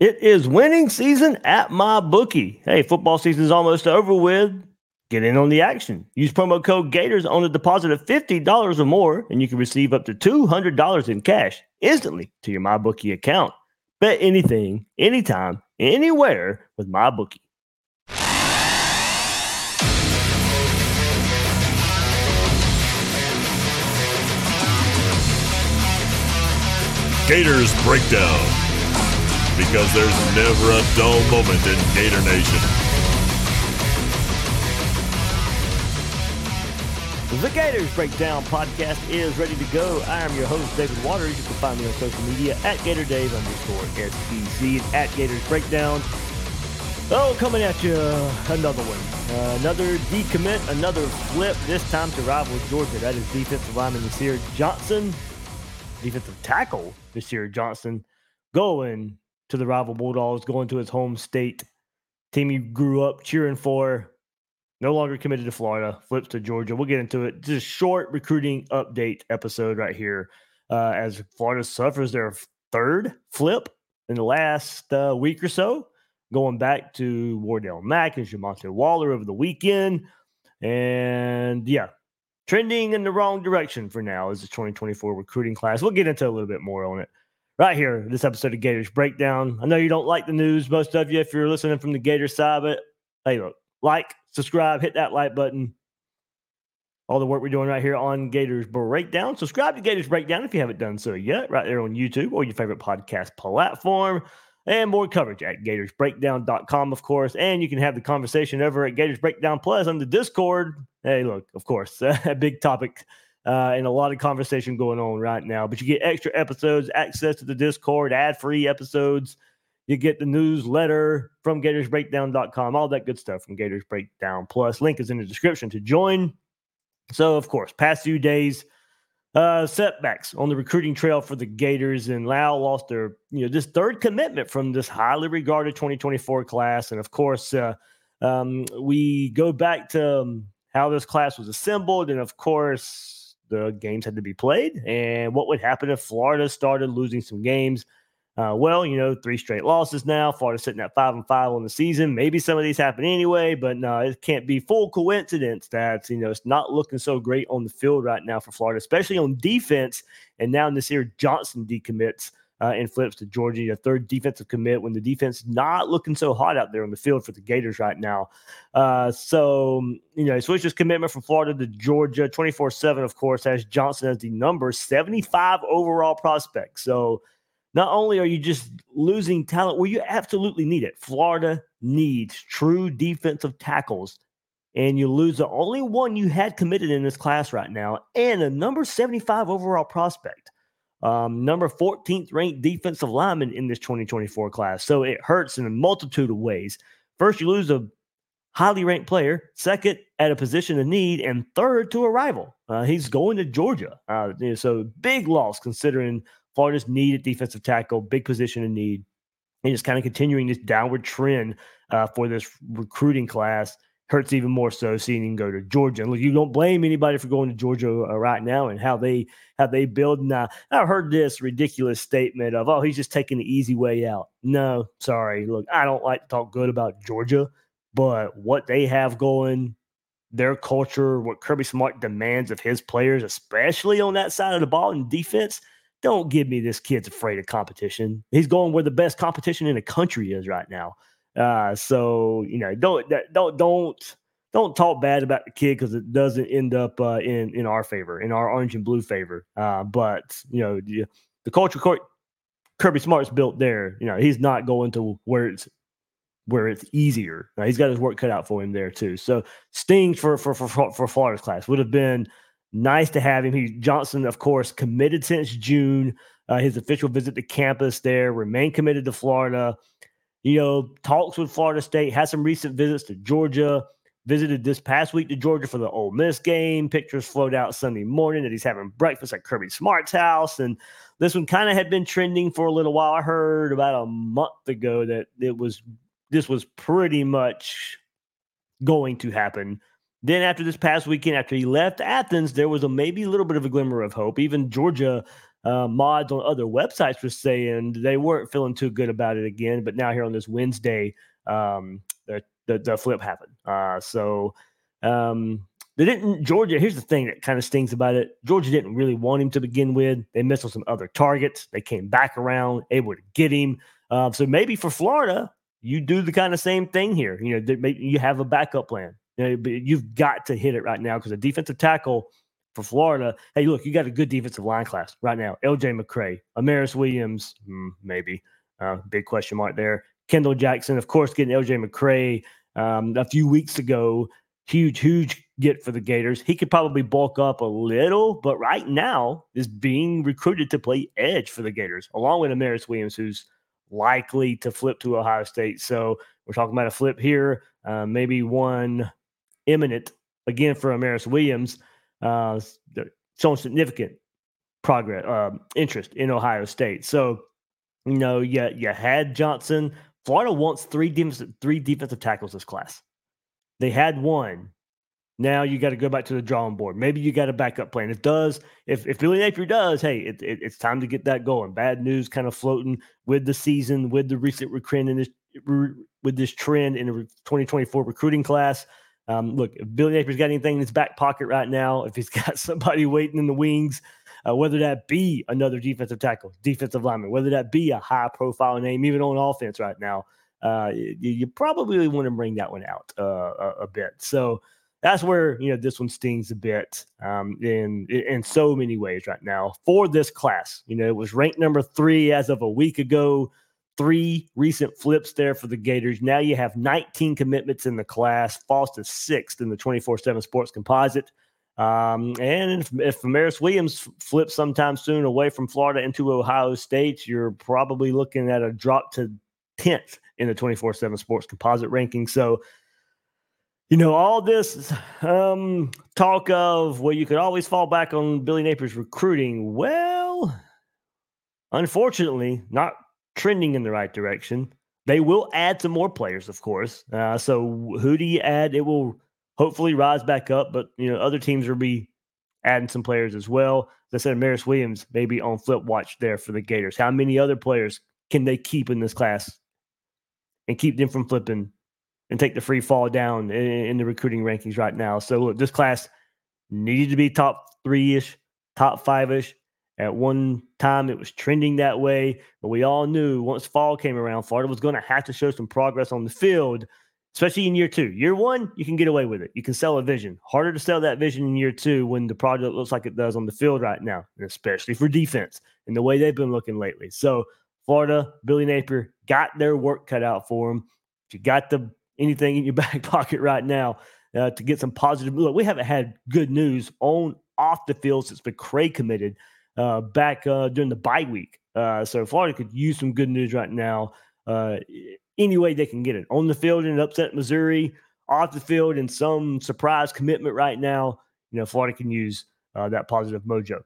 It is winning season at MyBookie. Hey, football season is almost over with. Get in on the action. Use promo code Gators on a deposit of $50 or more, and you can receive up to $200 in cash instantly to your MyBookie account. Bet anything, anytime, anywhere with MyBookie. Gators Breakdown. Because there's never a dull moment in Gator Nation. The Gators Breakdown podcast is ready to go. I am your host, David Waters. You can find me on social media at GatorDave underscore SBC and at Gators Breakdown. Oh, coming at you, another one. Uh, another decommit, another flip, this time to rival Georgia. That is defensive lineman Nasir Johnson, defensive tackle Nasir Johnson, going to the rival Bulldogs, going to his home state. Team he grew up cheering for, no longer committed to Florida, flips to Georgia. We'll get into it. Just a short recruiting update episode right here uh, as Florida suffers their third flip in the last uh, week or so, going back to Wardell Mack and Jamonte Waller over the weekend. And yeah, trending in the wrong direction for now is the 2024 recruiting class. We'll get into a little bit more on it right here, this episode of Gators Breakdown. I know you don't like the news, most of you, if you're listening from the Gator side, but hey, look, like, subscribe, hit that like button. All the work we're doing right here on Gators Breakdown. Subscribe to Gators Breakdown if you haven't done so yet, right there on YouTube or your favorite podcast platform. And more coverage at GatorsBreakdown.com, of course. And you can have the conversation over at Gators Breakdown Plus on the Discord. Hey, look, of course, a big topic uh, and a lot of conversation going on right now. But you get extra episodes, access to the Discord, ad free episodes. You get the newsletter from GatorsBreakdown.com, all that good stuff from Gators Breakdown Plus. Link is in the description to join. So, of course, past few days, uh, setbacks on the recruiting trail for the Gators, and Lau lost their, you know, this third commitment from this highly regarded 2024 class. And of course, uh, um, we go back to um, how this class was assembled, and of course, the games had to be played and what would happen if Florida started losing some games. Uh, well, you know, three straight losses now. Florida sitting at five and five on the season. Maybe some of these happen anyway, but no, it can't be full coincidence that you know it's not looking so great on the field right now for Florida, especially on defense. And now Nasir Johnson decommits uh, and flips to Georgia, a third defensive commit when the defense not looking so hot out there on the field for the Gators right now. Uh, so, you know, he switches commitment from Florida to Georgia 24 7, of course, has Johnson as the number 75 overall prospect. So, not only are you just losing talent, well, you absolutely need it. Florida needs true defensive tackles and you lose the only one you had committed in this class right now and a number 75 overall prospect um, number 14th ranked defensive lineman in this 2024 class. So it hurts in a multitude of ways. First, you lose a highly ranked player. Second, at a position of need, and third to a rival. Uh, he's going to Georgia. Uh, so big loss considering Florida's needed defensive tackle, big position of need, and just kind of continuing this downward trend uh, for this recruiting class hurts even more so seeing him go to Georgia. And look, you don't blame anybody for going to Georgia uh, right now and how they how they build. Now, I've heard this ridiculous statement of, "Oh, he's just taking the easy way out." No, sorry. Look, I don't like to talk good about Georgia, but what they have going, their culture, what Kirby Smart demands of his players, especially on that side of the ball in defense. Don't give me this kid's afraid of competition. He's going where the best competition in the country is right now. Uh, so you know, don't don't don't don't talk bad about the kid because it doesn't end up uh, in in our favor, in our orange and blue favor. Uh, but you know, the, the culture court Kirby Smart's built there. You know, he's not going to where it's where it's easier. Uh, he's got his work cut out for him there too. So stings for for for for Florida's class would have been nice to have him. He Johnson, of course, committed since June. Uh, his official visit to campus there, remained committed to Florida you know, talks with Florida State, had some recent visits to Georgia, visited this past week to Georgia for the Ole Miss game. Pictures flowed out Sunday morning that he's having breakfast at Kirby Smart's house. And this one kind of had been trending for a little while. I heard about a month ago that it was this was pretty much going to happen. Then after this past weekend, after he left Athens, there was a maybe a little bit of a glimmer of hope. Even Georgia uh, mods on other websites were saying they weren't feeling too good about it again. But now here on this Wednesday, um, the, the, the flip happened. Uh, so um, they didn't Georgia. Here's the thing that kind of stings about it. Georgia didn't really want him to begin with. They missed on some other targets. They came back around, able to get him. Uh, so maybe for Florida, you do the kind of same thing here. You know, you have a backup plan. You know, you've got to hit it right now because a defensive tackle for Florida. Hey, look, you got a good defensive line class right now. LJ McCray, Amaris Williams, hmm, maybe. Uh, big question mark there. Kendall Jackson, of course, getting LJ McCray um, a few weeks ago. Huge, huge get for the Gators. He could probably bulk up a little, but right now is being recruited to play edge for the Gators, along with Amaris Williams, who's likely to flip to Ohio State. So we're talking about a flip here, uh, maybe one imminent again for Amaris Williams uh, showing significant progress, uh, interest in Ohio State. So, you know, you, you had Johnson. Florida wants three defensive, three defensive tackles this class. They had one. Now you got to go back to the drawing board. Maybe you got a backup plan. If does, if if Billy Napier does, hey, it, it, it's time to get that going. Bad news kind of floating with the season, with the recent recruiting with this trend in the 2024 recruiting class. Um, look, if Billy Napier's got anything in his back pocket right now, if he's got somebody waiting in the wings, uh, whether that be another defensive tackle, defensive lineman, whether that be a high profile name, even on offense right now, uh, you, you, probably want to bring that one out uh, a, bit. So that's where you know this one stings a bit um, in in so many ways right now for this class. You know, it was ranked number three as of a week ago three recent flips there for the Gators. Now you have 19 commitments in the class, falls to sixth in the 24 7 sports composite. Um, and if, if Amaris Williams flips sometime soon away from Florida into Ohio State, you're probably looking at a drop to 10th in the 24 7 sports composite ranking. So, you know, all this um, talk of, well, you could always fall back on Billy Napier's recruiting. Well, unfortunately, not trending in the right direction. They will add some more players, of course. Uh, so who do you add? It will hopefully rise back up, but you know other teams will be adding some players as well. As I said, Maris Williams maybe on flip watch there for the Gators. How many other players can they keep in this class and keep them from flipping and take the free fall down in, in the recruiting rankings right now? So look, this class needed to be top three ish, top five ish. At one time, it was trending that way, but we all knew once fall came around, Florida was going to have to show some progress on the field, especially in year two. Year one, you can get away with it. You can sell a vision. Harder to sell that vision in year two when the project looks like it does on the field right now, and especially for defense and the way they've been looking lately. So, Florida, Billy Napier got their work cut out for them. If you got the anything in your back pocket right now uh, to get some positive look, we haven't had good news on off the field since McCray committed uh, back uh, during the bye week. Uh, so Florida could use some good news right now. Uh, any way they can get it on the field and upset Missouri, off the field in some surprise commitment right now. You know, Florida can use uh, that positive mojo.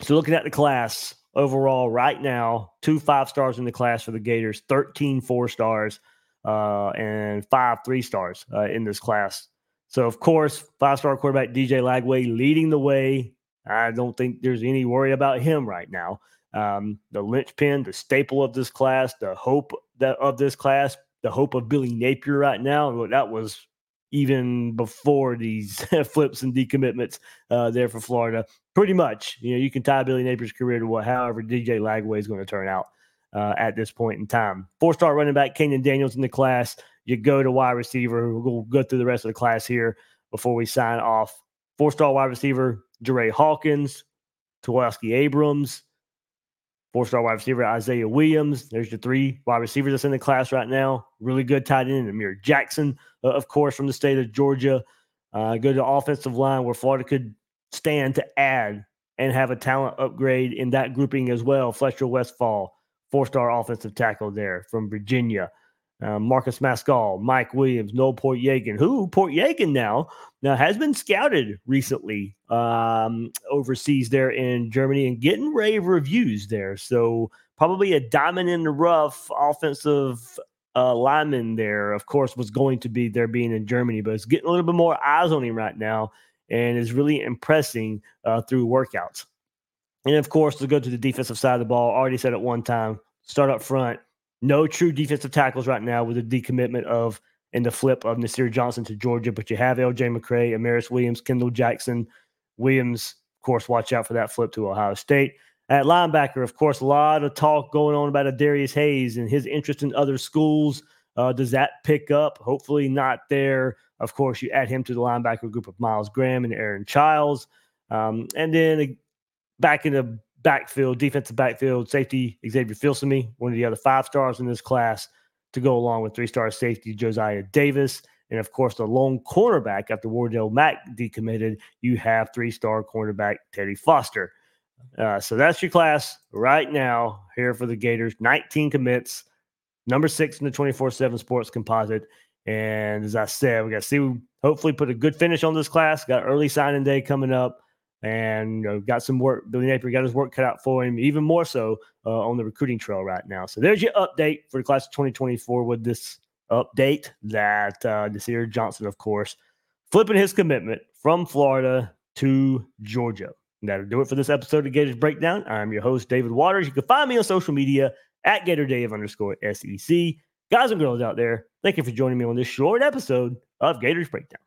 So looking at the class overall right now, two five stars in the class for the Gators, 13 four stars, uh, and five three stars uh, in this class. So, of course, five star quarterback DJ Lagway leading the way I don't think there's any worry about him right now. Um, the linchpin, the staple of this class, the hope that of this class, the hope of Billy Napier right now. That was even before these flips and decommitments uh, there for Florida. Pretty much, you know, you can tie Billy Napier's career to what, however, DJ Lagway is going to turn out uh, at this point in time. Four star running back Kahnen Daniels in the class. You go to wide receiver. We'll go through the rest of the class here before we sign off. Four star wide receiver Jerrae Hawkins, Tawaski Abrams, four star wide receiver Isaiah Williams. There's your three wide receivers that's in the class right now. Really good tight end, Amir Jackson, uh, of course, from the state of Georgia. Uh, go to the offensive line where Florida could stand to add and have a talent upgrade in that grouping as well. Fletcher Westfall, four star offensive tackle there from Virginia uh, Marcus Mascoll, Mike Williams, Noel Portnjagin, who Portnjagin now now has been scouted recently um, overseas there in Germany and getting rave reviews there. So probably a diamond in the rough offensive uh, lineman there. Of course, was going to be there being in Germany, but it's getting a little bit more eyes on him right now and is really impressing uh, through workouts. And of course, to go to the defensive side of the ball, already said it one time, start up front. No true defensive tackles right now with the decommitment of and the flip of Nasir Johnson to Georgia, but you have LJ McCray, Amaris Williams, Kendall Jackson, Williams. Of course, watch out for that flip to Ohio State. At linebacker, of course, a lot of talk going on about Darius Hayes and his interest in other schools. Uh, does that pick up? Hopefully, not there. Of course, you add him to the linebacker group of Myles Graham and Aaron Chiles. Um, and then back in the backfield, defensive backfield, safety Xavier Filsaime, one of the other five stars in this class, to go along with three star safety Josiah Davis. And of course, the lone cornerback after Wardell Mack decommitted, you have three star cornerback Teddy Foster. Uh, so that's your class right now here for the Gators. 19 commits, number six in the 24 7 sports composite. And as I said, we got to see, hopefully, put a good finish on this class. Got early signing day coming up and you know, got some work. Billy Napier got his work cut out for him, even more so uh, on the recruiting trail right now. So there's your update for the class of 2024 with this update that uh, Nasir Johnson, of course, flipping his commitment from Florida to Georgia. That'll do it for this episode of Gators Breakdown. I'm your host, David Waters. You can find me on social media at GatorDave underscore SEC. Guys and girls out there, thank you for joining me on this short episode of Gators Breakdown.